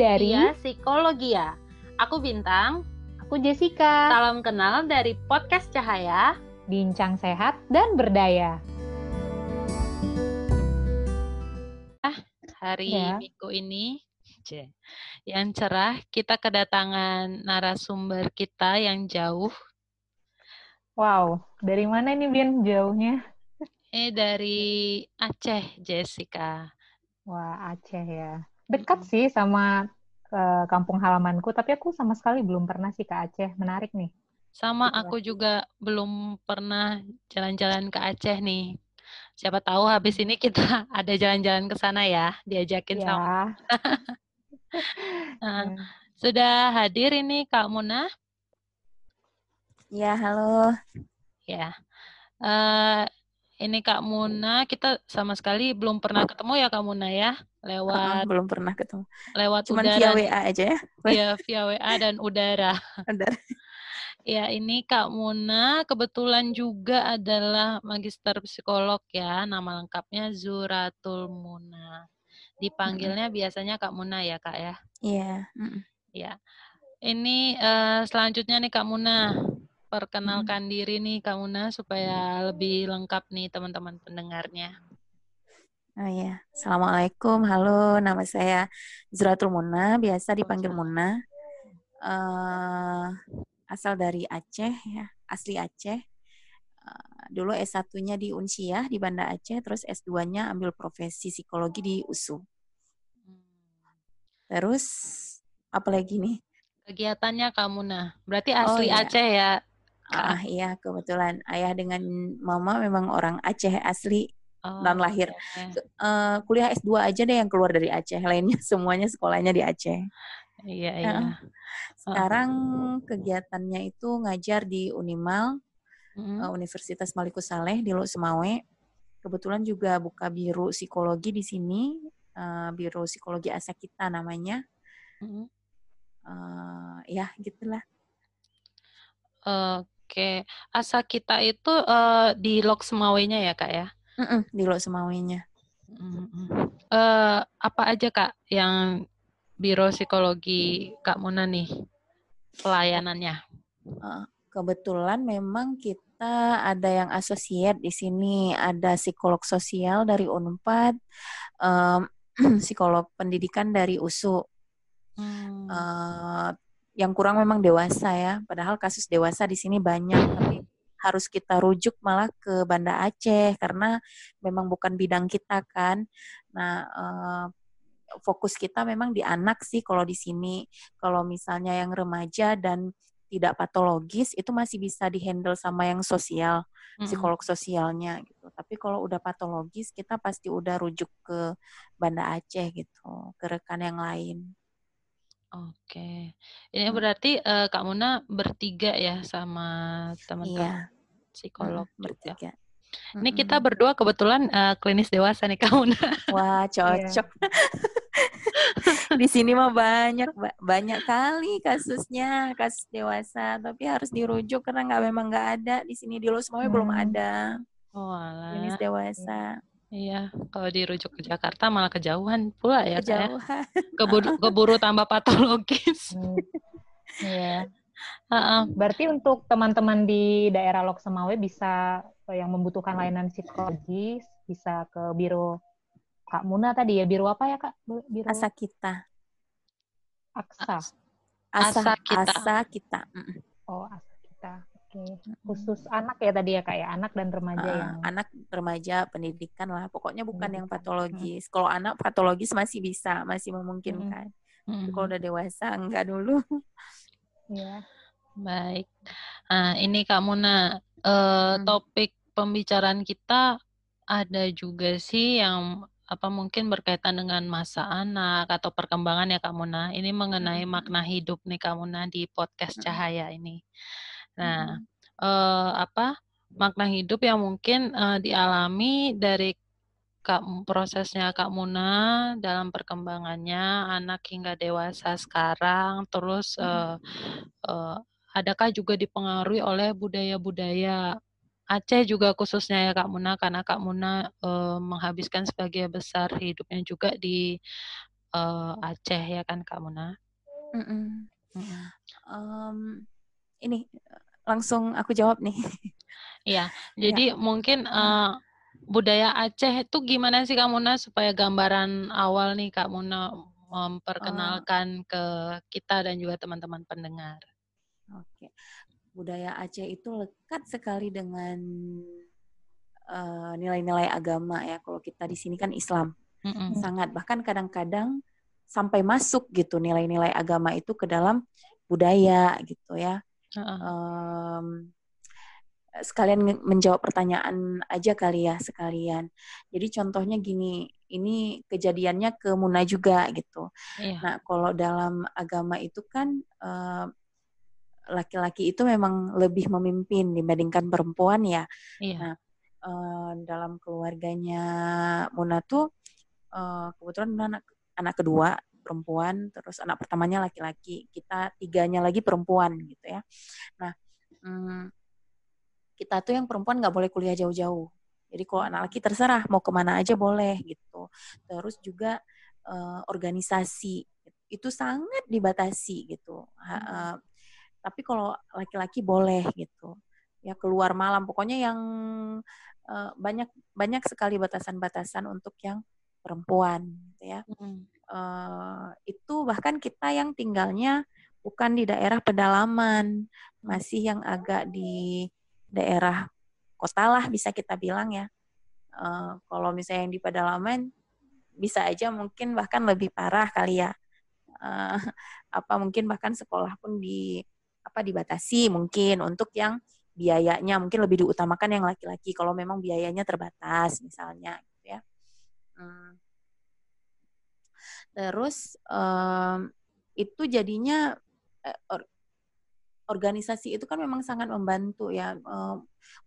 dari Iya, Psikologi ya. Aku Bintang. aku Jessica, Salam kenal dari Podcast Cahaya. bincang sehat dan berdaya. Hari Ya. Minggu ini, yang cerah, kita kedatangan narasumber kita yang jauh. Wow, dari mana ini Bin jauhnya? Eh, dari Aceh, Jessica. Wah, Aceh ya. Dekat sih sama eh, kampung halamanku, tapi aku sama sekali belum pernah sih ke Aceh. Menarik nih. Sama Gitu lah. aku juga belum pernah jalan-jalan ke Aceh nih. Siapa tahu habis ini kita ada jalan-jalan ke sana ya, diajakin sama. Ya. Nah, ya. sudah hadir ini Kak Muna. Ya, halo. Ya. Eh ini Kak Muna, kita sama sekali belum pernah ketemu ya Kak Muna ya, Lewat belum pernah ketemu. lewat Cuman udara via. WA aja ya. Iya, via WA dan udara. Udah. Ya, ini Kak Muna kebetulan juga adalah magister psikolog ya, nama lengkapnya Zuratul Muna. Dipanggilnya biasanya Kak Muna ya, Kak ya. Iya. mm. Ya. Ini eh, selanjutnya nih Kak Muna. Perkenalkan diri nih Kak Muna supaya lebih lengkap nih teman-teman pendengarnya. Oh iya. Assalamualaikum. Halo, nama saya Zuratul Muna, biasa dipanggil Muna. Eh, asal dari Aceh ya, asli Aceh. Eh, dulu S1-nya di Unsiah di Banda Aceh, terus S2-nya ambil profesi psikologi di USU. Terus apa lagi nih? Kegiatannya Kak Muna. Berarti Oh, asli iya. Aceh ya. Ah, iya, kebetulan ayah dengan mama memang orang Aceh asli. Oh, Dan lahir. oke. Eh, kuliah S2 aja deh yang keluar dari Aceh, lainnya semuanya sekolahnya di Aceh. Iya, Ya. iya. Sekarang kegiatannya itu ngajar di Unimal, Mm. eh, Universitas Malikus Saleh di Lok Semawe. Kebetulan juga buka biru psikologi di sini, eh, biru psikologi asa kita namanya. Mm. Eh, ya, gitulah. Oke. Asa kita itu eh, di Lok Semawenya ya, Kak ya? Mm-mm, di Lok Semawenya. Mm-mm. Eh, apa aja Kak yang Biro Psikologi Kak Muna nih pelayanannya? Eh, kebetulan memang kita ada yang associate di sini, ada psikolog sosial dari Unpad, em, psikolog pendidikan dari USU. Hmm. Eh, yang kurang memang dewasa ya, padahal kasus dewasa di sini banyak, harus kita rujuk malah ke Banda Aceh karena memang bukan bidang kita kan. Nah, eh, fokus kita memang di anak sih kalau di sini. Kalau misalnya yang remaja dan tidak patologis itu masih bisa dihandle sama yang sosial, psikolog sosialnya gitu. Tapi kalau udah patologis kita pasti udah rujuk ke Banda Aceh gitu, ke rekan yang lain. Oke. Ini Hmm. berarti eh, Kak Muna bertiga ya sama teman-teman Iya, psikolog mm, juga. bertiga. Ini kita Mm-mm. berdua kebetulan eh, klinis dewasa nih Kak Muna. Wah, cocok. Di sini mah banyak ba- banyak kali kasusnya, kasus dewasa, tapi harus dirujuk karena nggak memang nggak ada di sini di Los Mawe belum Hmm. ada Oh, klinis alah. dewasa. Iya, kalau dirujuk ke Jakarta malah kejauhan pula ya, Kak ya. Kejauhan. Keburu, keburu tambah patologis. Hmm. Iya. Heeh. Berarti untuk teman-teman di daerah Lok Semawe bisa eh, yang membutuhkan layanan psikologis bisa ke biro Kak Muna tadi ya, biro apa ya Kak? Biro Asa kita. Aksa. Asa, Asa kita. asa kita. Oh, Asa kita. Oke. Khusus anak ya tadi ya Kak ya, anak dan remaja Uh, yang anak remaja pendidikan lah, pokoknya bukan yang Pendidikan. patologis. Kalau anak patologis masih bisa, masih memungkinkan. Mm-mm. Kalau udah dewasa enggak dulu. ya. Baik. Nah, ini Kak Muna, eh, Hmm. topik pembicaraan kita ada juga sih yang apa mungkin berkaitan dengan masa anak atau perkembangan ya Kak Muna. Ini mengenai Hmm. makna hidup nih Kak Muna di podcast Hmm. Cahaya ini. Nah, eh, apa makna hidup yang mungkin eh, dialami dari Kak prosesnya Kak Muna dalam perkembangannya anak hingga dewasa sekarang terus eh, eh, adakah juga dipengaruhi oleh budaya-budaya Aceh juga khususnya ya Kak Muna karena Kak Muna eh, menghabiskan sebagai besar hidupnya juga di uh, Aceh ya kan Kak Muna? Mm -mm. Mm -mm. Um, ini langsung aku jawab nih. Iya, jadi ya. mungkin uh, budaya Aceh itu gimana sih Kak Muna supaya gambaran awal nih Kak Muna memperkenalkan uh, ke kita dan juga teman-teman pendengar. Oke, budaya Aceh itu lekat sekali dengan nilai-nilai uh, agama ya. Kalau kita di sini kan Islam, mm -mm. sangat bahkan kadang-kadang sampai masuk gitu nilai-nilai agama itu ke dalam budaya gitu ya. Uh -uh. Um, sekalian menjawab pertanyaan aja kali ya sekalian. Jadi contohnya gini, ini kejadiannya ke Muna juga gitu. Iya. Nah kalau dalam agama itu kan laki-laki uh, itu memang lebih memimpin dibandingkan perempuan ya. Iya. Nah uh, dalam keluarganya Muna tuh uh, kebetulan Muna anak anak kedua perempuan, terus anak pertamanya laki-laki, kita tiganya lagi perempuan gitu ya. Nah, hmm, kita tuh yang perempuan nggak boleh kuliah jauh-jauh. Jadi kalau anak laki terserah mau ke mana aja boleh gitu. Terus juga uh, organisasi itu sangat dibatasi gitu. Ha, uh, tapi kalau laki-laki boleh gitu. Ya keluar malam pokoknya yang uh, banyak banyak sekali batasan-batasan untuk yang perempuan gitu ya. Hmm uh, itu bahkan kita yang tinggalnya bukan di daerah pedalaman, masih yang agak di daerah kota lah bisa kita bilang ya. Uh, kalau misalnya yang di pedalaman bisa aja mungkin bahkan lebih parah kali ya. Uh, apa mungkin bahkan sekolah pun di apa dibatasi mungkin untuk yang biayanya mungkin lebih diutamakan yang laki-laki kalau memang biayanya terbatas misalnya gitu ya. Hmm Terus um, itu jadinya eh, or, organisasi itu kan memang sangat membantu ya.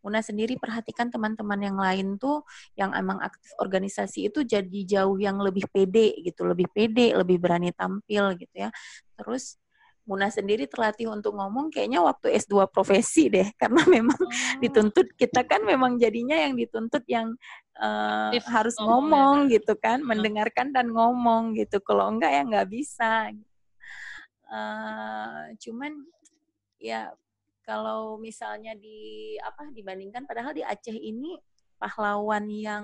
Muna sendiri perhatikan teman-teman yang lain tuh yang emang aktif organisasi itu jadi jauh yang lebih pede gitu, lebih pede, lebih berani tampil gitu ya. Terus Muna sendiri terlatih untuk ngomong kayaknya waktu S2 profesi deh karena memang oh. dituntut kita kan memang jadinya yang dituntut yang uh, harus ngomong ya. gitu kan mendengarkan dan ngomong gitu kalau enggak ya nggak bisa uh, cuman ya kalau misalnya di apa dibandingkan padahal di Aceh ini pahlawan yang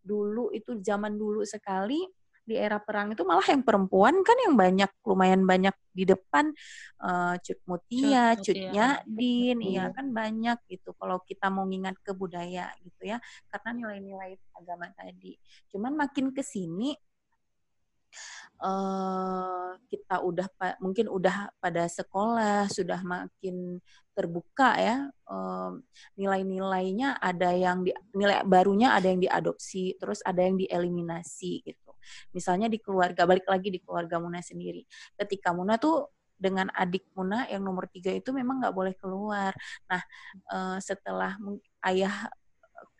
dulu itu zaman dulu sekali di era perang itu malah yang perempuan kan yang banyak lumayan banyak di depan uh, Cut Mutia, Cut, Cut Din, iya kan banyak gitu kalau kita mau ngingat ke budaya gitu ya karena nilai-nilai agama tadi. Cuman makin ke sini uh, kita udah mungkin udah pada sekolah sudah makin terbuka ya uh, nilai-nilainya ada yang di, nilai barunya ada yang diadopsi terus ada yang dieliminasi gitu Misalnya di keluarga, balik lagi di keluarga Muna sendiri. Ketika Muna tuh dengan adik Muna yang nomor tiga itu memang nggak boleh keluar. Nah, uh, setelah ayah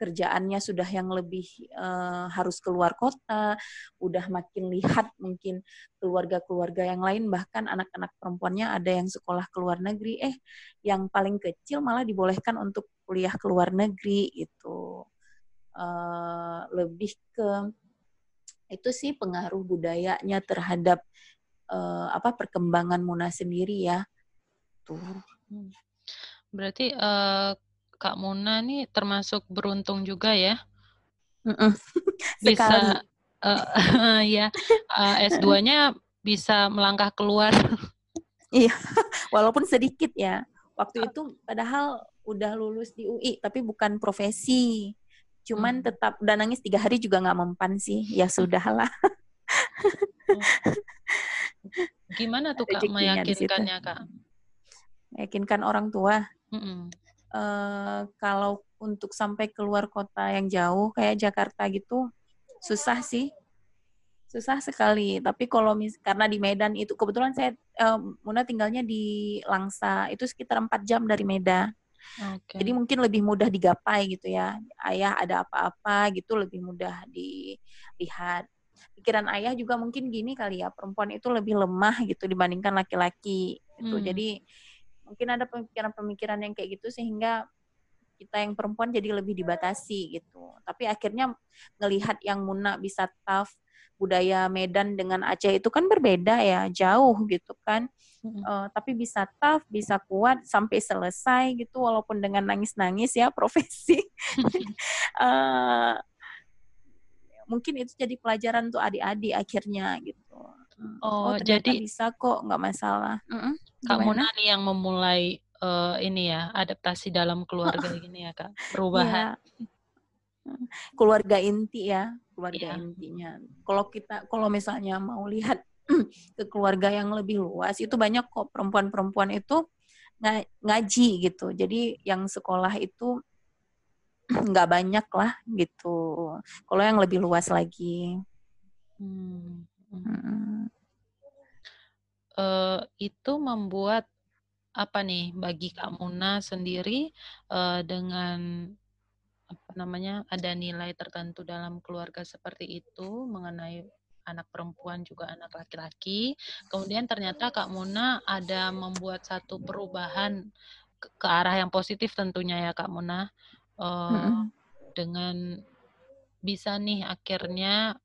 kerjaannya sudah yang lebih uh, harus keluar kota, udah makin lihat mungkin keluarga-keluarga yang lain bahkan anak-anak perempuannya ada yang sekolah ke luar negeri, eh yang paling kecil malah dibolehkan untuk kuliah ke luar negeri itu uh, lebih ke itu sih pengaruh budayanya terhadap uh, apa perkembangan Muna sendiri ya. Tuh. Hmm. Berarti uh, Kak Muna nih termasuk beruntung juga ya. bisa uh, ya uh, S2-nya bisa melangkah keluar. iya, walaupun sedikit ya. Waktu itu padahal udah lulus di UI tapi bukan profesi. Cuman hmm. tetap udah nangis tiga hari juga nggak mempan sih. Ya sudahlah. Gimana tuh kak meyakinkannya kak? Meyakinkan orang tua. Mm uh, kalau untuk sampai keluar kota yang jauh kayak Jakarta gitu susah sih susah sekali tapi kalau mis karena di Medan itu kebetulan saya uh, Muna tinggalnya di Langsa itu sekitar empat jam dari Medan Okay. Jadi mungkin lebih mudah digapai gitu ya. Ayah ada apa-apa gitu lebih mudah dilihat. Pikiran ayah juga mungkin gini kali ya, perempuan itu lebih lemah gitu dibandingkan laki-laki gitu. Hmm. Jadi mungkin ada pemikiran-pemikiran yang kayak gitu sehingga kita yang perempuan jadi lebih dibatasi gitu. Tapi akhirnya ngelihat yang Muna bisa tough, budaya Medan dengan Aceh itu kan berbeda ya, jauh gitu kan. Uh, tapi bisa tough, bisa kuat sampai selesai gitu, walaupun dengan nangis-nangis ya profesi. uh, mungkin itu jadi pelajaran untuk adik-adik akhirnya gitu. Oh, oh jadi bisa kok, nggak masalah. Mm Kak Mona nih yang memulai uh, ini ya adaptasi dalam keluarga gini ya kak, perubahan. Yeah keluarga inti ya keluarga yeah. intinya kalau kita kalau misalnya mau lihat ke keluarga yang lebih luas itu banyak kok perempuan-perempuan itu ng ngaji gitu jadi yang sekolah itu nggak banyak lah gitu kalau yang lebih luas lagi hmm. Hmm. Uh, itu membuat apa nih bagi Kak Muna sendiri uh, dengan apa namanya ada nilai tertentu dalam keluarga seperti itu mengenai anak perempuan juga anak laki-laki. Kemudian ternyata Kak Muna ada membuat satu perubahan ke, ke arah yang positif tentunya ya Kak Muna uh, mm-hmm. dengan bisa nih akhirnya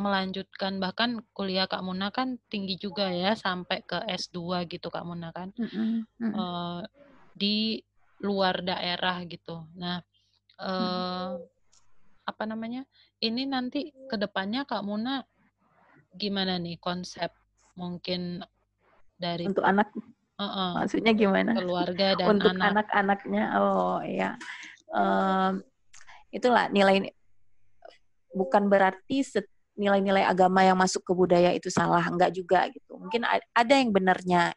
melanjutkan bahkan kuliah Kak Muna kan tinggi juga ya sampai ke S2 gitu Kak Muna kan mm-hmm. uh, di luar daerah gitu. Nah uh, apa namanya ini nanti ke depannya Kak Muna gimana nih konsep mungkin dari untuk anak? Uh -uh, maksudnya gimana? Keluarga dan untuk anak. anak-anaknya oh ya um, itulah nilai bukan berarti nilai-nilai agama yang masuk ke budaya itu salah enggak juga gitu. Mungkin ada yang benarnya.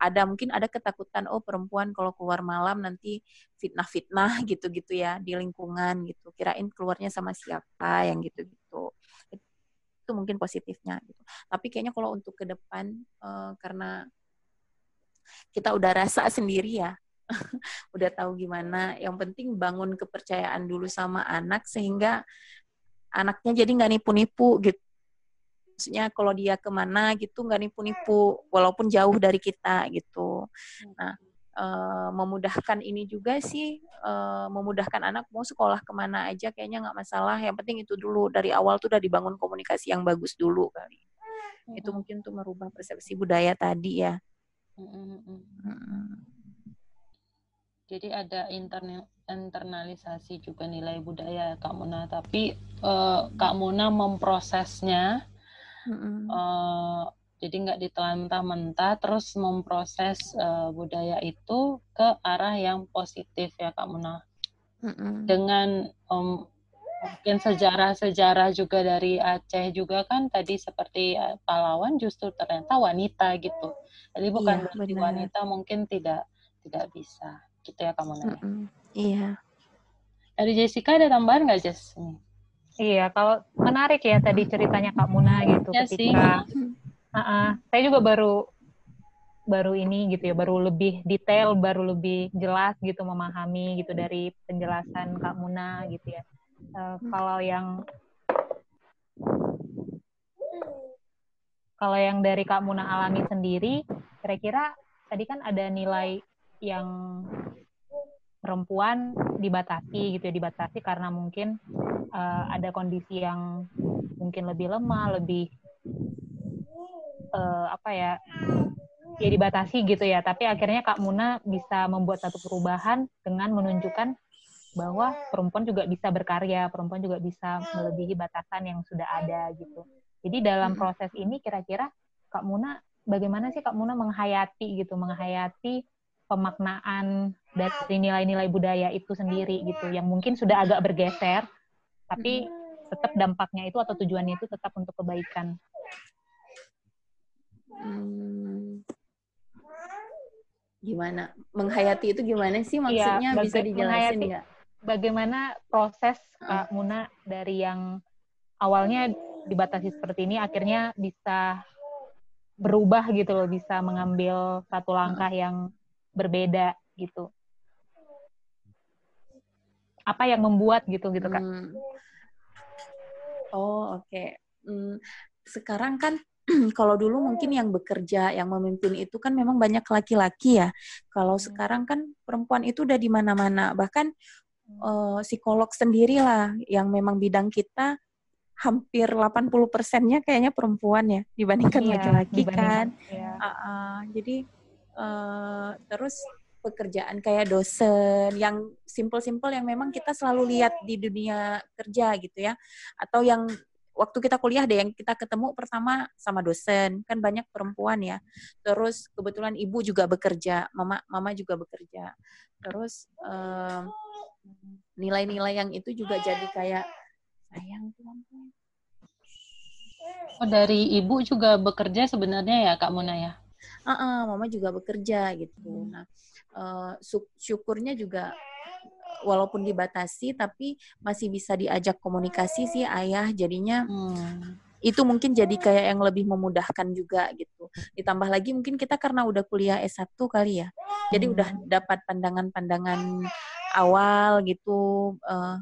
Ada mungkin ada ketakutan oh perempuan kalau keluar malam nanti fitnah-fitnah gitu-gitu ya di lingkungan gitu. Kirain keluarnya sama siapa yang gitu-gitu. Itu mungkin positifnya gitu. Tapi kayaknya kalau untuk ke depan uh, karena kita udah rasa sendiri ya udah tahu gimana. Yang penting bangun kepercayaan dulu sama anak sehingga anaknya jadi nggak nipu-nipu gitu. Maksudnya kalau dia ke mana gitu nggak nipu-nipu walaupun jauh dari kita gitu. Nah uh, memudahkan ini juga sih uh, memudahkan anak mau sekolah ke mana aja kayaknya nggak masalah. Yang penting itu dulu dari awal tuh udah dibangun komunikasi yang bagus dulu kali. Itu mungkin tuh merubah persepsi budaya tadi ya. Mm-hmm. Jadi ada internal internalisasi juga nilai budaya Kak Muna tapi uh, Kak Muna memprosesnya Mm-hmm. Uh, jadi nggak ditelan mentah terus memproses uh, budaya itu ke arah yang positif ya Kak Muna. Mm-hmm. Dengan um, mungkin sejarah-sejarah juga dari Aceh juga kan tadi seperti pahlawan justru ternyata wanita gitu. Jadi bukan iya, berarti wanita mungkin tidak tidak bisa gitu ya Kak Muna. Mm-hmm. Iya. Dari Jessica ada tambahan nggak Jess? Iya, kalau menarik ya tadi ceritanya Kak Muna gitu ya ketika uh -uh, saya juga baru baru ini gitu ya, baru lebih detail, baru lebih jelas gitu memahami gitu dari penjelasan Kak Muna gitu ya. Uh, kalau yang kalau yang dari Kak Muna alami sendiri, kira-kira tadi kan ada nilai yang perempuan dibatasi gitu ya dibatasi karena mungkin uh, ada kondisi yang mungkin lebih lemah lebih uh, apa ya ya dibatasi gitu ya. Tapi akhirnya Kak Muna bisa membuat satu perubahan dengan menunjukkan bahwa perempuan juga bisa berkarya perempuan juga bisa melebihi batasan yang sudah ada gitu. Jadi dalam proses ini kira-kira Kak Muna bagaimana sih Kak Muna menghayati gitu menghayati pemaknaan dari nilai-nilai budaya itu sendiri gitu yang mungkin sudah agak bergeser tapi tetap dampaknya itu atau tujuannya itu tetap untuk kebaikan. Hmm. Gimana? Menghayati itu gimana sih iya, maksudnya? Ya, bisa dijelasin nggak? Bagaimana proses Kak Muna dari yang awalnya dibatasi seperti ini akhirnya bisa berubah gitu loh, bisa mengambil satu langkah yang berbeda gitu apa yang membuat gitu gitu kak hmm. oh oke okay. hmm, sekarang kan kalau dulu mungkin yang bekerja yang memimpin itu kan memang banyak laki-laki ya kalau hmm. sekarang kan perempuan itu udah di mana-mana bahkan uh, psikolog sendirilah yang memang bidang kita hampir 80 persennya kayaknya perempuan ya dibandingkan Iya, laki-laki dibandingkan, kan. iya. Uh, uh, jadi uh, terus pekerjaan kayak dosen yang simple-simple yang memang kita selalu lihat di dunia kerja gitu ya, atau yang waktu kita kuliah deh yang kita ketemu pertama sama dosen kan banyak perempuan ya. Terus kebetulan ibu juga bekerja, mama mama juga bekerja. Terus um, nilai-nilai yang itu juga jadi kayak sayang. Oh, dari ibu juga bekerja sebenarnya ya Kak Muna ya? Ah, ah, mama juga bekerja gitu. Nah, eh, su- syukurnya juga walaupun dibatasi tapi masih bisa diajak komunikasi sih ayah. Jadinya Hmm. itu mungkin jadi kayak yang lebih memudahkan juga gitu. Ditambah lagi mungkin kita karena udah kuliah S1 kali ya. Jadi udah dapat pandangan-pandangan awal gitu eh,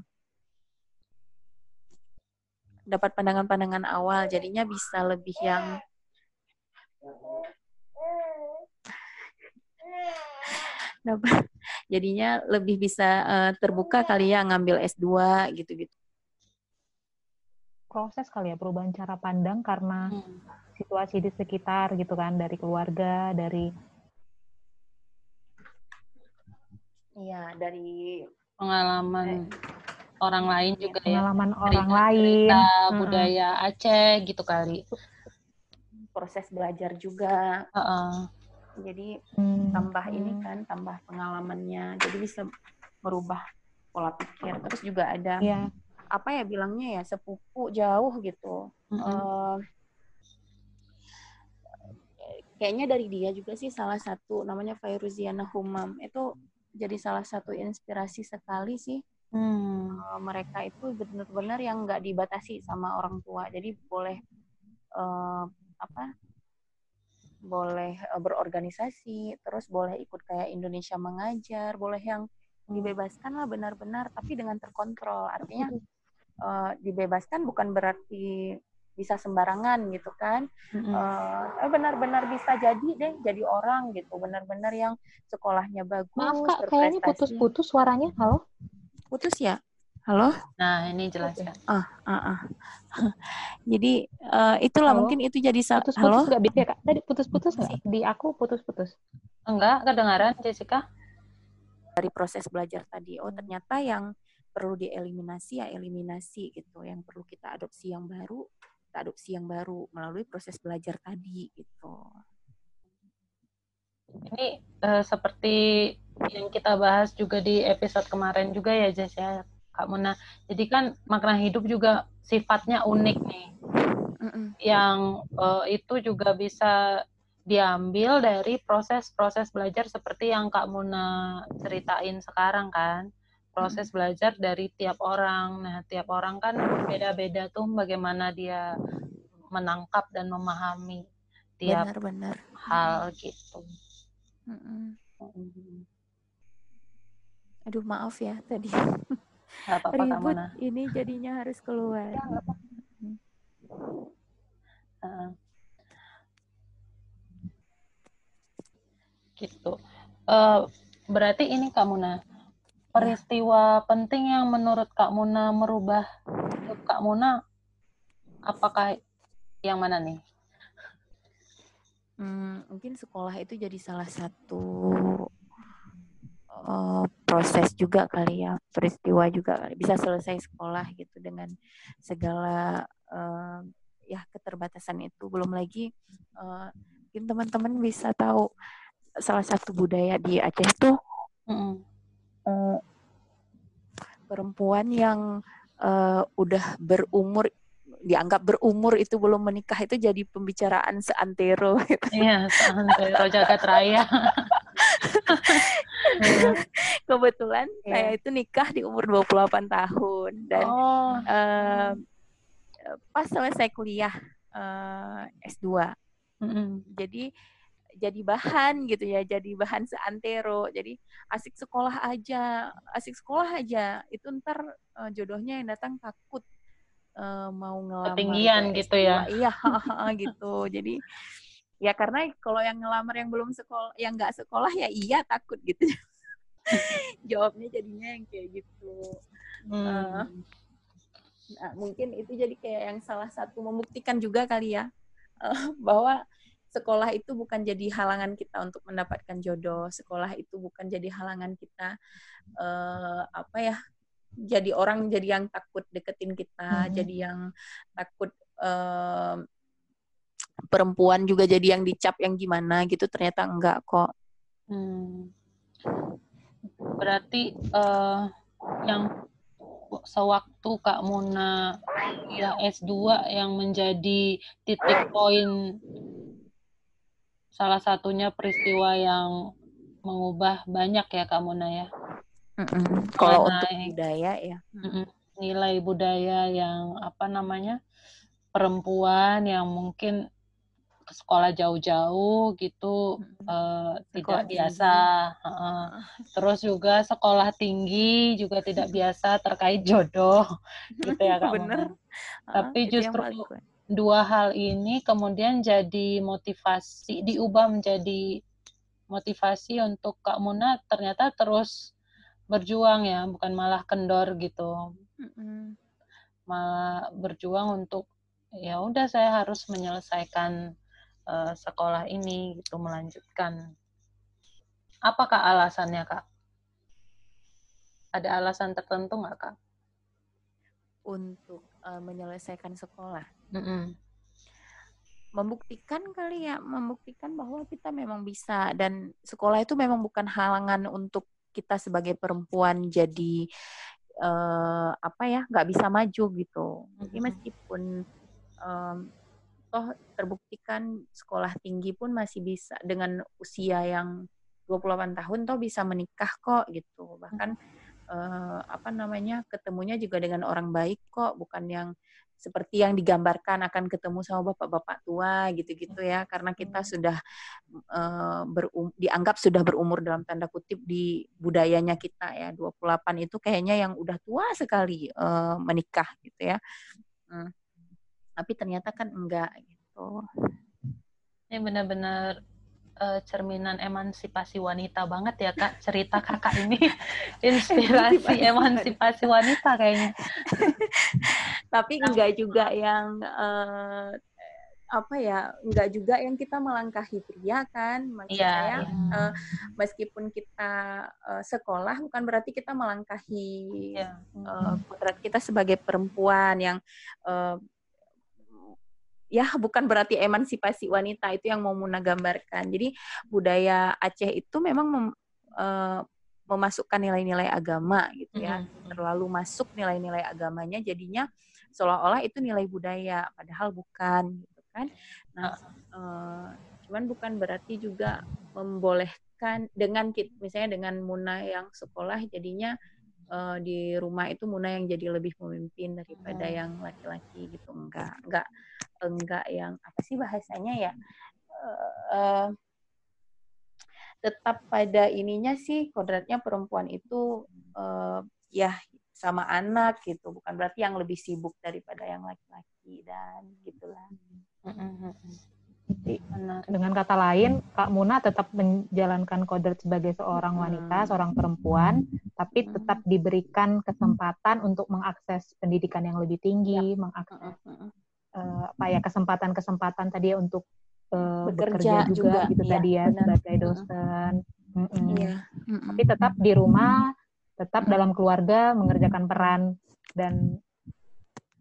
dapat pandangan-pandangan awal jadinya bisa lebih yang dapat jadinya lebih bisa eh, terbuka kali ya ngambil S2 gitu-gitu. Proses kali ya perubahan cara pandang karena Hmm. situasi di sekitar gitu kan dari keluarga, dari Iya, dari Pengalaman orang lain juga ya. pengalaman orang Cerita-cerita lain. Mm-mm. budaya Aceh gitu kali. proses belajar juga. Heeh. Jadi Hmm. tambah ini kan, tambah pengalamannya. Jadi bisa merubah pola pikir. Terus juga ada Iya. apa ya bilangnya ya sepupu jauh gitu. Mm-mm. Eh, kayaknya dari dia juga sih salah satu namanya Fairuziana Humam itu jadi salah satu inspirasi sekali sih Hmm. Eh, mereka itu benar-benar yang nggak dibatasi sama orang tua jadi boleh eh, apa boleh eh, berorganisasi terus boleh ikut kayak Indonesia mengajar boleh yang dibebaskan lah benar-benar tapi dengan terkontrol artinya eh, dibebaskan bukan berarti bisa sembarangan gitu kan. Eh, tapi benar-benar bisa jadi deh jadi orang gitu benar-benar yang sekolahnya bagus Maaf Kak, kayaknya putus-putus suaranya. Halo? putus ya halo Nah, ini jelaskan. ah ah, ah. jadi eh, itulah Halo? mungkin itu jadi sa- Putus-putus halo nggak bisa Kak? Tadi putus-putus nggak? Di aku putus-putus. Enggak, kedengaran Jessica? dari proses belajar tadi oh ternyata yang perlu dieliminasi ya eliminasi gitu yang perlu kita adopsi yang baru kita adopsi yang baru melalui proses belajar tadi gitu Ini eh, seperti yang kita bahas juga di episode kemarin juga ya Jess ya, Kak Muna. Jadi kan makna hidup juga sifatnya unik nih. Mm-mm. Yang eh, itu juga bisa diambil dari proses-proses belajar seperti yang Kak Muna ceritain sekarang kan. Proses belajar dari tiap orang. Nah, tiap orang kan beda-beda tuh bagaimana dia menangkap dan memahami tiap benar-benar hal gitu. Mm-mm. Mm. aduh maaf ya tadi Gak apa-apa Kak ribut Mona. ini jadinya harus keluar Heeh. gitu. Eh, berarti ini Kak Muna, peristiwa penting yang menurut Kak Muna merubah hidup Kak Muna, apakah yang mana nih? Hmm, mungkin sekolah itu jadi salah satu eh, proses juga kali ya, peristiwa juga kali. Bisa selesai sekolah gitu dengan segala eh, ya keterbatasan itu. Belum lagi eh, mungkin teman-teman bisa tahu salah satu budaya di Aceh tuh Mm-mm. eh, perempuan yang eh, udah berumur dianggap berumur itu belum menikah itu jadi pembicaraan seantero gitu. Iya, Santero Jagat Raya. kebetulan Iya. saya itu nikah di umur 28 tahun dan Oh, eh, pas selesai kuliah eh, S2 mm-mm. jadi jadi bahan gitu ya jadi bahan seantero jadi asik sekolah aja asik sekolah aja itu ntar eh, jodohnya yang datang takut eh, mau ngelamar Ketinggian ke gitu S2. ya. iya gitu jadi ya karena kalau yang ngelamar yang belum sekolah yang nggak sekolah ya iya takut gitu jawabnya jadinya yang kayak gitu Hmm. Nah, mungkin itu jadi kayak yang salah satu membuktikan juga kali ya uh, bahwa sekolah itu bukan jadi halangan kita untuk mendapatkan jodoh. Sekolah itu bukan jadi halangan kita uh, apa ya? Jadi orang jadi yang takut deketin kita, hmm. jadi yang takut uh, perempuan juga jadi yang dicap yang gimana gitu. Ternyata enggak kok. Hmm. Berarti uh, yang sewaktu Kak Muna ya S2 yang menjadi titik poin salah satunya peristiwa yang mengubah banyak ya Kak Muna ya. Mm-mm. Kalau untuk budaya ya. Nilai budaya yang apa namanya perempuan yang mungkin sekolah jauh-jauh gitu hmm. uh, tidak biasa. Uh, terus juga sekolah tinggi juga tidak biasa terkait jodoh gitu ya Kak Bener. Tapi justru dua hal ini kemudian jadi motivasi diubah menjadi motivasi untuk Kak Muna ternyata terus berjuang ya bukan malah kendor gitu mm-hmm. malah berjuang untuk ya udah saya harus menyelesaikan uh, sekolah ini gitu melanjutkan apakah alasannya kak ada alasan tertentu nggak kak untuk uh, menyelesaikan sekolah. Mm -hmm. Membuktikan kali ya, membuktikan bahwa kita memang bisa dan sekolah itu memang bukan halangan untuk kita sebagai perempuan jadi uh, apa ya nggak bisa maju gitu. Jadi meskipun um, toh terbuktikan sekolah tinggi pun masih bisa dengan usia yang 28 tahun toh bisa menikah kok gitu. Bahkan uh, apa namanya ketemunya juga dengan orang baik kok bukan yang seperti yang digambarkan akan ketemu sama bapak-bapak tua gitu-gitu ya karena kita sudah uh, berum, dianggap sudah berumur dalam tanda kutip di budayanya kita ya 28 itu kayaknya yang udah tua sekali uh, menikah gitu ya hmm. Tapi ternyata kan enggak gitu ini benar-benar uh, cerminan emansipasi wanita banget ya kak cerita kakak ini inspirasi emansipasi wanita kayaknya tapi enggak juga yang uh, apa ya enggak juga yang kita melangkahi pria kan maksud yeah, saya yeah. Uh, meskipun kita uh, sekolah bukan berarti kita melangkahi yeah. uh, kita sebagai perempuan yang uh, ya bukan berarti emansipasi wanita itu yang mau Muna gambarkan. Jadi budaya Aceh itu memang mem, uh, memasukkan nilai-nilai agama gitu ya. Mm-hmm. Terlalu masuk nilai-nilai agamanya jadinya seolah-olah itu nilai budaya padahal bukan gitu kan. Nah, uh, cuman bukan berarti juga membolehkan dengan misalnya dengan Muna yang sekolah jadinya uh, di rumah itu Muna yang jadi lebih pemimpin daripada hmm. yang laki-laki gitu enggak enggak enggak yang apa sih bahasanya ya uh, uh, tetap pada ininya sih kodratnya perempuan itu uh, ya sama anak gitu bukan berarti yang lebih sibuk daripada yang laki-laki dan gitulah. Benar. Dengan kata lain, Kak Muna tetap menjalankan kodrat sebagai seorang wanita, seorang perempuan, tapi tetap diberikan kesempatan untuk mengakses pendidikan yang lebih tinggi, ya. mengakses uh, apa ya kesempatan-kesempatan tadi ya untuk uh, bekerja, bekerja juga, juga gitu ya, tadi ya benar. sebagai dosen. Mm -mm. Iya. Mm -mm. Tapi tetap di rumah, tetap dalam keluarga mengerjakan peran dan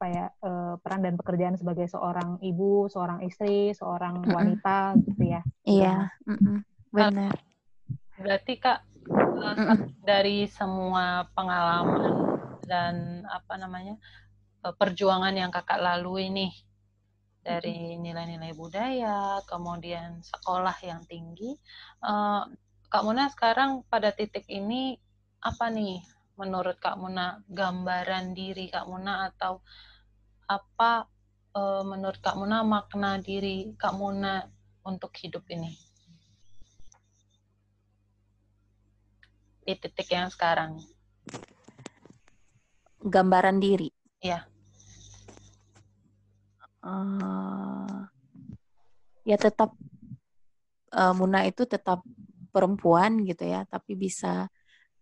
apa ya uh, peran dan pekerjaan sebagai seorang ibu, seorang istri, seorang wanita mm -mm. gitu ya. Iya. Mm -mm. Benar. Berarti kak mm -mm. dari semua pengalaman dan apa namanya Eh, perjuangan yang kakak lalui nih dari nilai-nilai budaya, kemudian sekolah yang tinggi. Uh, Kak Muna sekarang pada titik ini apa nih menurut Kak Muna gambaran diri Kak Muna atau apa uh, menurut Kak Muna makna diri Kak Muna untuk hidup ini? Di titik yang sekarang. Gambaran diri. Ya uh, ya tetap uh, Muna itu tetap perempuan gitu ya, tapi bisa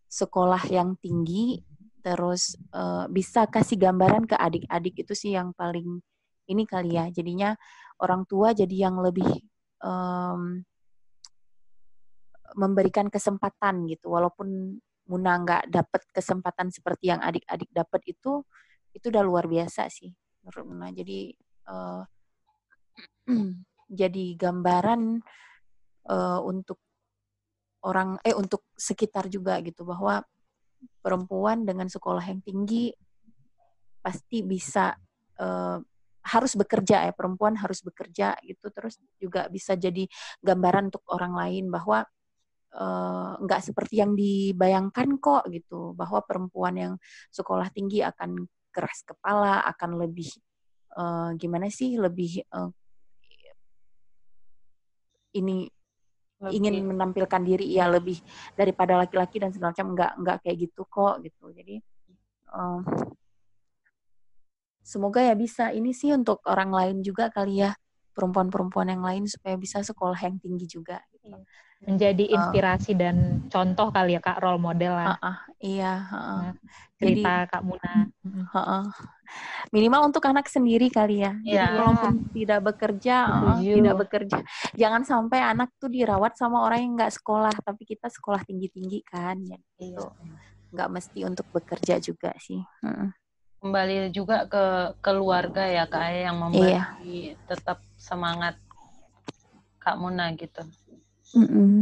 sekolah yang tinggi, terus uh, bisa kasih gambaran ke adik-adik itu sih yang paling ini kali ya. Jadinya orang tua jadi yang lebih um, memberikan kesempatan gitu. Walaupun Muna nggak dapat kesempatan seperti yang adik-adik dapat itu itu udah luar biasa sih menurut Muna. Jadi uh, jadi gambaran uh, untuk orang eh untuk sekitar juga gitu bahwa perempuan dengan sekolah yang tinggi pasti bisa uh, harus bekerja ya perempuan harus bekerja gitu terus juga bisa jadi gambaran untuk orang lain bahwa nggak uh, seperti yang dibayangkan kok gitu bahwa perempuan yang sekolah tinggi akan keras kepala akan lebih uh, gimana sih lebih uh, ini lebih. ingin menampilkan diri ya lebih daripada laki-laki dan segala macam nggak nggak kayak gitu kok gitu jadi um, semoga ya bisa ini sih untuk orang lain juga kali ya perempuan-perempuan yang lain supaya bisa sekolah yang tinggi juga gitu. Iya. menjadi inspirasi uh, dan contoh kali ya kak role model lah uh, uh, iya uh, uh. cerita Jadi, kak Muna uh, uh. minimal untuk anak sendiri kali ya yeah. Jadi walaupun tidak bekerja uh, tidak bekerja jangan sampai anak tuh dirawat sama orang yang nggak sekolah tapi kita sekolah tinggi tinggi kan ya gitu iya. nggak mesti untuk bekerja juga sih uh kembali juga ke keluarga ya kak yang memberi iya. tetap semangat kak Muna gitu. Mm -mm.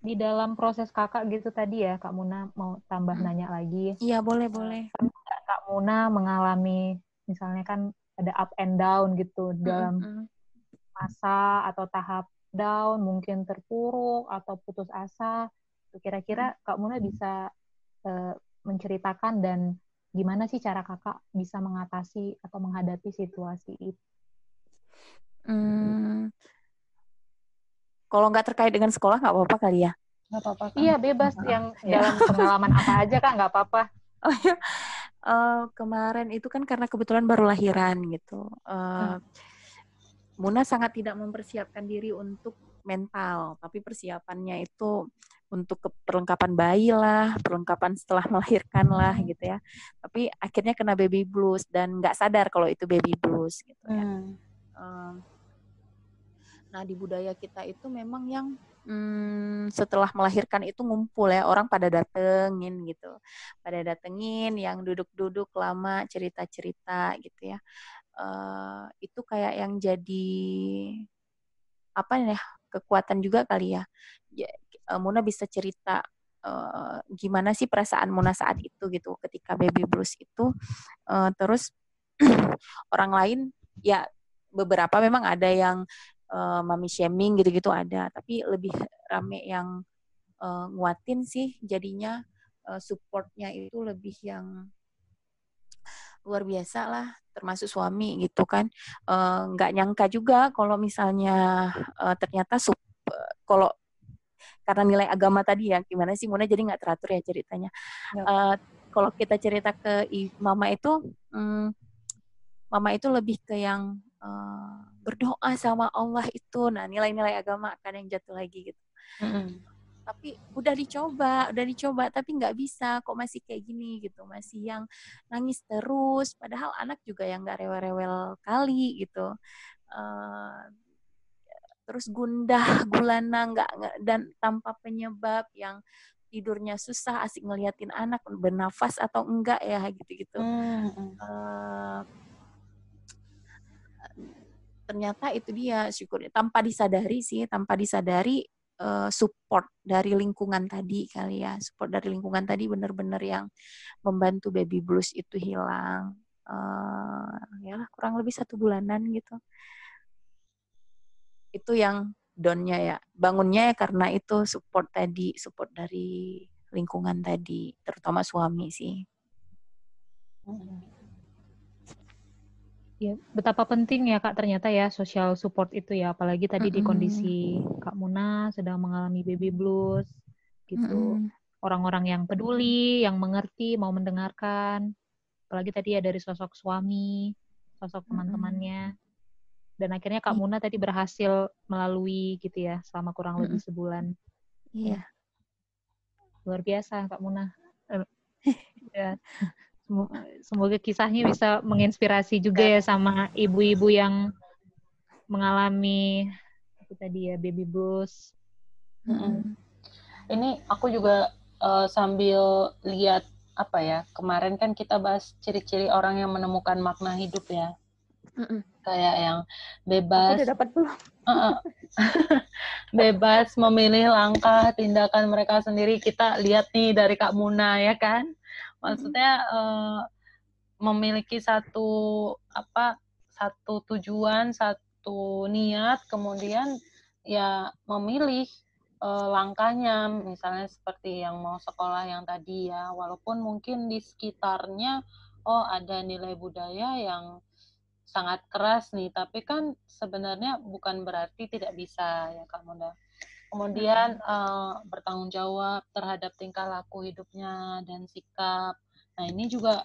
Di dalam proses kakak gitu tadi ya kak Muna mau tambah mm. nanya lagi. Iya boleh boleh. Kan kak Muna mengalami misalnya kan ada up and down gitu dalam mm -hmm. masa atau tahap down, mungkin terpuruk atau putus asa. Kira-kira Kak Muna bisa uh, menceritakan dan gimana sih cara kakak bisa mengatasi atau menghadapi situasi itu? Hmm, kalau nggak terkait dengan sekolah nggak apa-apa kali ya? Nggak apa-apa. Iya bebas nah, yang ya. dalam pengalaman apa aja kak nggak apa-apa. Oh, iya. uh, kemarin itu kan karena kebetulan baru lahiran gitu. Uh, hmm Muna sangat tidak mempersiapkan diri untuk mental, tapi persiapannya itu untuk perlengkapan bayi lah, perlengkapan setelah melahirkan lah hmm. gitu ya. Tapi akhirnya kena baby blues dan nggak sadar kalau itu baby blues gitu ya. Hmm. nah di budaya kita itu memang yang hmm, setelah melahirkan itu ngumpul ya orang pada datengin gitu, pada datengin yang duduk-duduk lama cerita-cerita gitu ya uh, itu kayak yang jadi apa ya kekuatan juga kali ya. ya Muna bisa cerita uh, gimana sih perasaan Muna saat itu gitu ketika baby blues itu uh, terus orang lain ya beberapa memang ada yang uh, mami shaming gitu-gitu ada tapi lebih rame yang uh, nguatin sih jadinya uh, supportnya itu lebih yang luar biasa lah termasuk suami gitu kan. Eh, nggak uh, nyangka juga kalau misalnya uh, ternyata sup, uh, kalau karena nilai agama tadi ya gimana sih Muna jadi nggak teratur ya ceritanya. Ya. Uh, kalau kita cerita ke mama itu um, mama itu lebih ke yang berdoa sama Allah itu. Nah nilai-nilai agama akan yang jatuh lagi gitu. Mm -hmm tapi udah dicoba udah dicoba tapi nggak bisa. Kok masih kayak gini gitu masih yang nangis terus. Padahal anak juga yang nggak rewel-rewel kali gitu. Uh, terus gundah gulana nggak dan tanpa penyebab yang tidurnya susah asik ngeliatin anak bernafas atau enggak ya gitu-gitu. Hmm. uh, ternyata itu dia syukurnya. Tanpa disadari sih tanpa disadari uh, support dari lingkungan tadi kali ya. Support dari lingkungan tadi benar-benar yang membantu baby blues itu hilang. Uh, ya kurang lebih satu bulanan gitu. Itu yang downnya ya. Bangunnya ya karena itu support tadi support dari lingkungan tadi terutama suami sih. Hmm. Ya, betapa penting ya Kak ternyata ya social support itu ya, apalagi tadi mm -hmm. di kondisi Kak Muna sedang mengalami baby blues gitu. Orang-orang mm -hmm. yang peduli, yang mengerti, mau mendengarkan. Apalagi tadi ya dari sosok suami, sosok teman-temannya. dan akhirnya Kak Muna tadi berhasil melalui gitu ya selama kurang lebih sebulan. Iya. Luar biasa Kak Muna. ya. Semoga kisahnya bisa menginspirasi juga ya sama ibu-ibu yang mengalami itu tadi ya baby blues. Mm-hmm. Ini aku juga uh, sambil lihat apa ya kemarin kan kita bahas ciri-ciri orang yang menemukan makna hidup ya. Mm-mm. Kayak yang bebas. dapat belum? bebas memilih langkah tindakan mereka sendiri. Kita lihat nih dari Kak Muna ya kan. Maksudnya uh, memiliki satu apa satu tujuan, satu niat, kemudian ya memilih uh, langkahnya, misalnya seperti yang mau sekolah yang tadi ya, walaupun mungkin di sekitarnya oh ada nilai budaya yang sangat keras nih, tapi kan sebenarnya bukan berarti tidak bisa ya Kak Munda. Kemudian uh, bertanggung jawab terhadap tingkah laku hidupnya dan sikap. Nah ini juga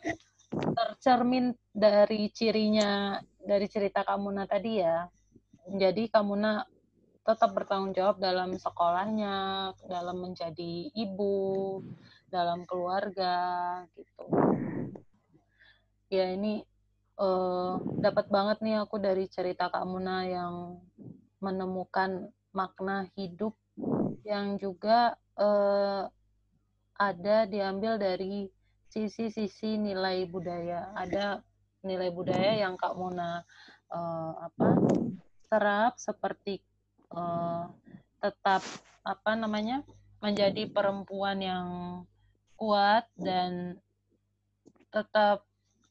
tercermin dari cirinya dari cerita Kamuna tadi ya. Jadi Kamuna tetap bertanggung jawab dalam sekolahnya, dalam menjadi ibu, dalam keluarga gitu. Ya ini uh, dapat banget nih aku dari cerita Kak Muna yang menemukan makna hidup yang juga uh, ada diambil dari sisi-sisi nilai budaya. Ada nilai budaya yang Kak Muna uh, apa serap seperti uh, tetap apa namanya menjadi perempuan yang kuat dan tetap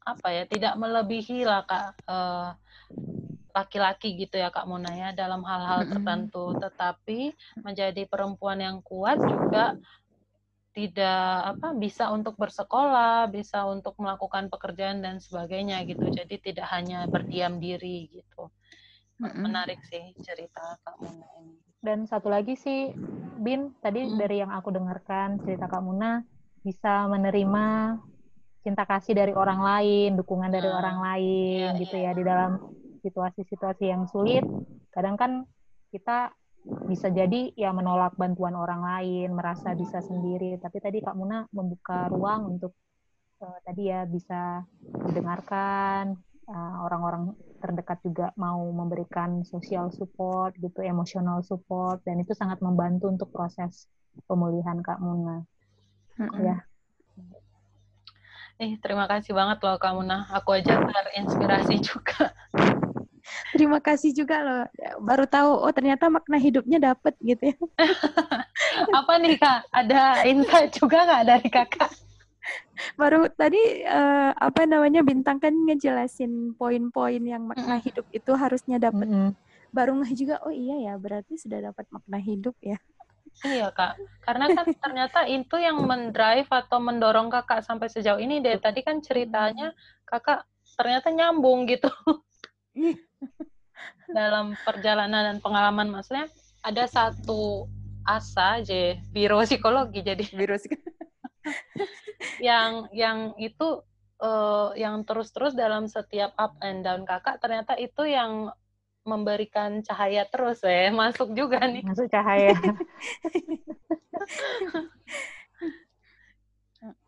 apa ya tidak melebihi lah kak uh, laki-laki gitu ya Kak Mona ya dalam hal-hal tertentu tetapi menjadi perempuan yang kuat juga tidak apa bisa untuk bersekolah, bisa untuk melakukan pekerjaan dan sebagainya gitu. Jadi tidak hanya berdiam diri gitu. Menarik sih cerita Kak Muna ini. Dan satu lagi sih Bin, tadi hmm. dari yang aku dengarkan cerita Kak Muna bisa menerima cinta kasih dari orang lain, dukungan dari hmm. orang lain yeah, gitu yeah. ya di dalam situasi-situasi yang sulit. Kadang kan kita bisa jadi ya menolak bantuan orang lain, merasa bisa sendiri. Tapi tadi Kak Muna membuka ruang untuk uh, tadi ya bisa didengarkan, uh, orang-orang terdekat juga mau memberikan sosial support gitu, emosional support dan itu sangat membantu untuk proses pemulihan Kak Muna. Mm -hmm. Ya. Eh, terima kasih banget loh Kak Muna. Aku aja terinspirasi juga. Terima kasih juga loh. Baru tahu oh ternyata makna hidupnya dapet gitu ya. Apa nih Kak? Ada insight juga nggak dari Kakak? Baru tadi uh, apa namanya bintang kan ngejelasin poin-poin yang makna hidup itu harusnya dapat. Mm -hmm. Baru nggak juga oh iya ya berarti sudah dapat makna hidup ya. Iya kak, karena kan ternyata itu yang mendrive atau mendorong kakak sampai sejauh ini. Dari tadi kan ceritanya kakak ternyata nyambung gitu. Dalam perjalanan dan pengalaman maksudnya ada satu asa aja biro psikologi jadi. Biro yang yang itu uh, yang terus-terus dalam setiap up and down kakak ternyata itu yang memberikan cahaya terus ya masuk juga nih. Masuk cahaya.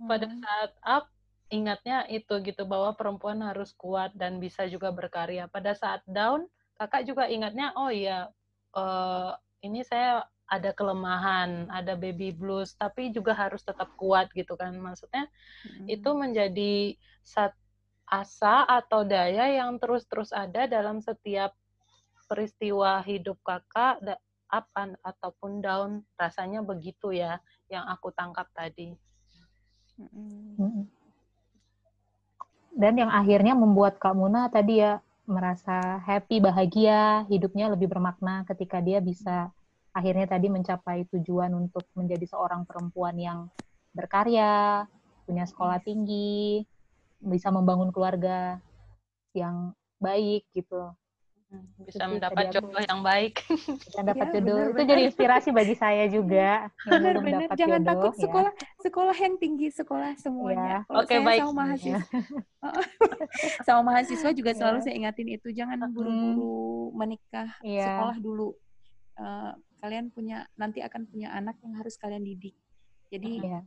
Pada saat up ingatnya itu gitu bahwa perempuan harus kuat dan bisa juga berkarya pada saat down kakak juga ingatnya oh iya uh, ini saya ada kelemahan, ada baby blues, tapi juga harus tetap kuat gitu kan. Maksudnya hmm. itu menjadi sat asa atau daya yang terus-terus ada dalam setiap peristiwa hidup kakak, up ataupun down, rasanya begitu ya yang aku tangkap tadi. Dan yang akhirnya membuat Kak Muna tadi ya merasa happy, bahagia, hidupnya lebih bermakna ketika dia bisa akhirnya tadi mencapai tujuan untuk menjadi seorang perempuan yang berkarya, punya sekolah tinggi, bisa membangun keluarga yang baik gitu. Bisa mendapat jodoh yang baik. Bisa dapat ya, jodoh. Bener, itu bener. jadi inspirasi bagi saya juga. Benar, benar. Jangan jodoh, takut ya. sekolah sekolah yang tinggi, sekolah semuanya. Ya. Oke, okay, baik. Sama mahasiswa, sama mahasiswa juga ya. selalu saya ingatin itu. Jangan buru-buru menikah, ya. sekolah dulu. Uh, kalian punya nanti akan punya anak yang harus kalian didik. Jadi ya.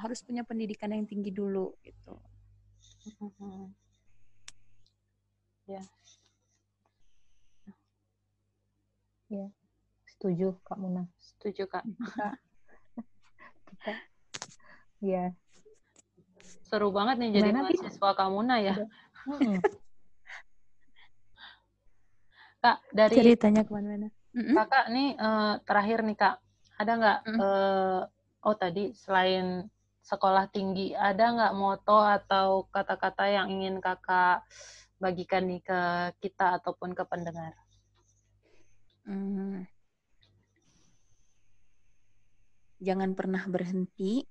harus punya pendidikan yang tinggi dulu gitu. Ya. Ya, setuju Kak Muna. Setuju Kak. Iya. Seru banget nih jadi mahasiswa Kak Muna ya. Hmm. Kak, dari ceritanya ke mana-mana. Kakak nih uh, terakhir nih Kak, ada nggak mm. uh, oh tadi selain sekolah tinggi, ada nggak moto atau kata-kata yang ingin Kakak bagikan nih ke kita ataupun ke pendengar? Hmm. Jangan pernah berhenti,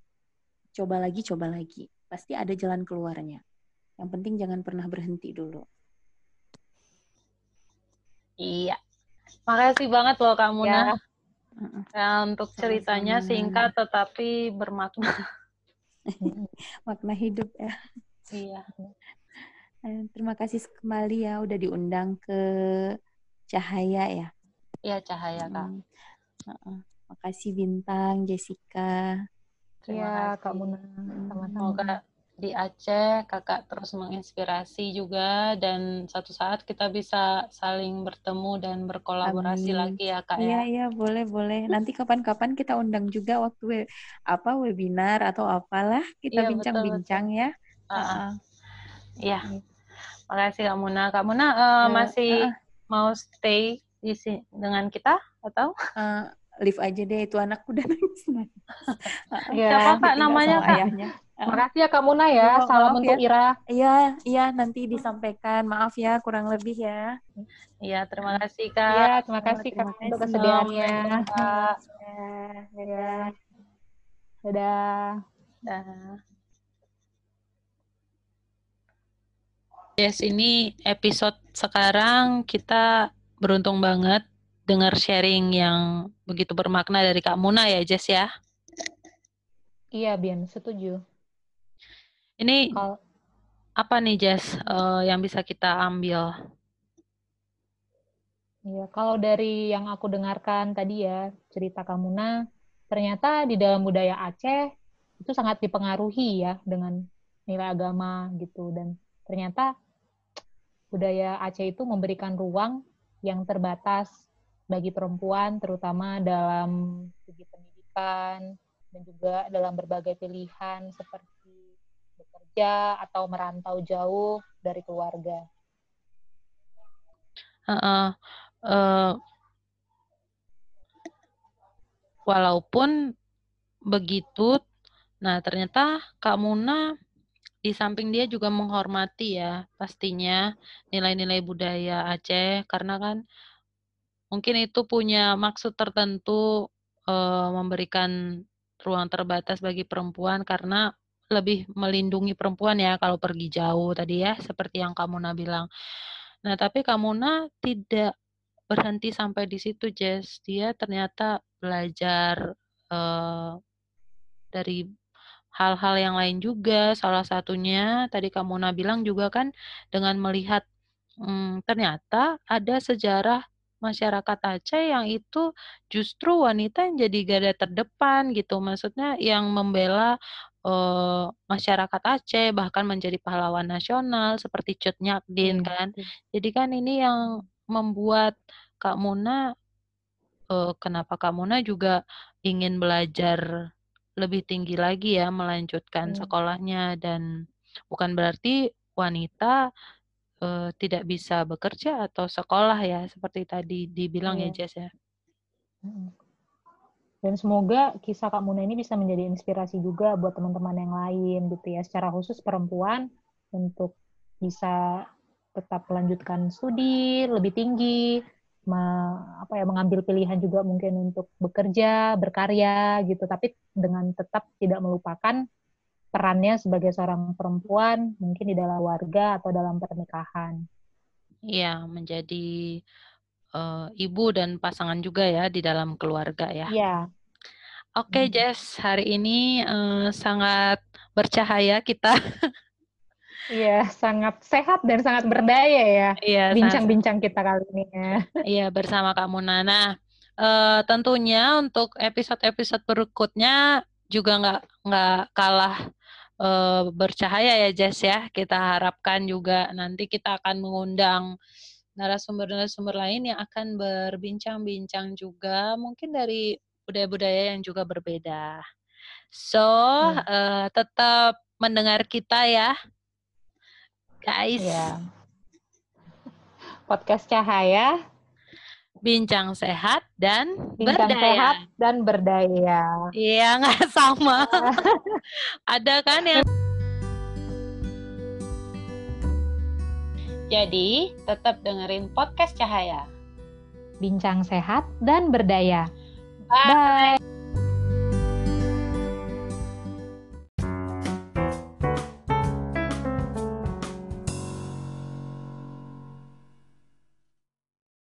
coba lagi, coba lagi. Pasti ada jalan keluarnya. Yang penting jangan pernah berhenti dulu. Iya. Makasih banget loh kamu ya. ya untuk ceritanya singkat tetapi bermakna. Makna hidup ya. Iya. Eh, terima kasih kembali ya udah diundang ke Cahaya ya. Iya, Cahaya, Kak. Hmm. Uh -uh. Makasih Bintang, Jessica. Iya, Kak Muna. Sama-sama. Semoga di Aceh kakak terus menginspirasi juga dan satu saat kita bisa saling bertemu dan berkolaborasi Amin. lagi ya kak ya. Iya iya boleh boleh. Nanti kapan-kapan kita undang juga waktu we, apa webinar atau apalah kita iya, bincang-bincang ya. Iya. Uh -uh. Iya. Makasih Kak Muna. Kak Muna uh, ya, masih uh -uh. mau stay isi dengan kita atau uh, live aja deh itu anakku udah nangis ya, siapa kak namanya kak ayahnya. Makasih ya Kak Muna ya. Oh, Salam untuk ya. Ira. Iya, iya nanti disampaikan. Maaf ya kurang lebih ya. Iya, terima kasih Kak. Iya, terima kasih Kak untuk kesediaannya. Ya, Dadah. Dadah. Yes, ini episode sekarang kita beruntung banget dengar sharing yang begitu bermakna dari Kak Muna ya, Jess ya. Iya, Bian, setuju. Ini Kalo... apa nih, Jess, uh, yang bisa kita ambil? Iya, kalau dari yang aku dengarkan tadi ya, cerita Kak Muna, ternyata di dalam budaya Aceh itu sangat dipengaruhi ya dengan nilai agama gitu dan ternyata budaya Aceh itu memberikan ruang yang terbatas bagi perempuan, terutama dalam segi pendidikan dan juga dalam berbagai pilihan seperti bekerja atau merantau jauh dari keluarga. Uh, uh, walaupun begitu, nah ternyata Kak Muna di samping dia juga menghormati ya pastinya nilai-nilai budaya Aceh karena kan mungkin itu punya maksud tertentu uh, memberikan ruang terbatas bagi perempuan karena lebih melindungi perempuan ya kalau pergi jauh tadi ya seperti yang kamu Kamuna bilang. Nah, tapi Kamuna tidak berhenti sampai di situ, Jess. Dia ternyata belajar uh, dari hal-hal yang lain juga. Salah satunya tadi kamu Mona bilang juga kan dengan melihat hmm, ternyata ada sejarah masyarakat Aceh yang itu justru wanita yang jadi gada terdepan gitu. Maksudnya yang membela masyarakat Aceh bahkan menjadi pahlawan nasional seperti Cut Nyakdin hmm. kan. Jadi kan ini yang membuat Kak Muna uh, kenapa Kak Muna juga ingin belajar lebih tinggi lagi ya melanjutkan hmm. sekolahnya dan bukan berarti wanita uh, tidak bisa bekerja atau sekolah ya seperti tadi dibilang hmm. ya iya. Jess ya. Dan semoga kisah Kak Muna ini bisa menjadi inspirasi juga buat teman-teman yang lain gitu ya, secara khusus perempuan untuk bisa tetap melanjutkan studi lebih tinggi, me, apa ya mengambil pilihan juga mungkin untuk bekerja, berkarya gitu, tapi dengan tetap tidak melupakan perannya sebagai seorang perempuan mungkin di dalam warga atau dalam pernikahan. Iya, menjadi uh, ibu dan pasangan juga ya di dalam keluarga ya. Iya. Oke, okay, hmm. Jess, hari ini uh, sangat bercahaya kita. Iya, sangat sehat dan sangat berdaya ya. Iya, bincang-bincang kita kali ini ya. Iya, bersama Kak Muna. Nah, uh, tentunya untuk episode-episode berikutnya juga nggak nggak kalah uh, bercahaya ya Jess ya. Kita harapkan juga nanti kita akan mengundang narasumber-narasumber lain yang akan berbincang-bincang juga mungkin dari budaya-budaya yang juga berbeda. So, hmm. uh, tetap mendengar kita ya. Guys. Ya. Podcast Cahaya bincang sehat dan bincang berdaya. sehat dan berdaya. Iya, nggak sama. Ada kan yang Jadi, tetap dengerin podcast Cahaya. Bincang sehat dan berdaya. Bye. Bye.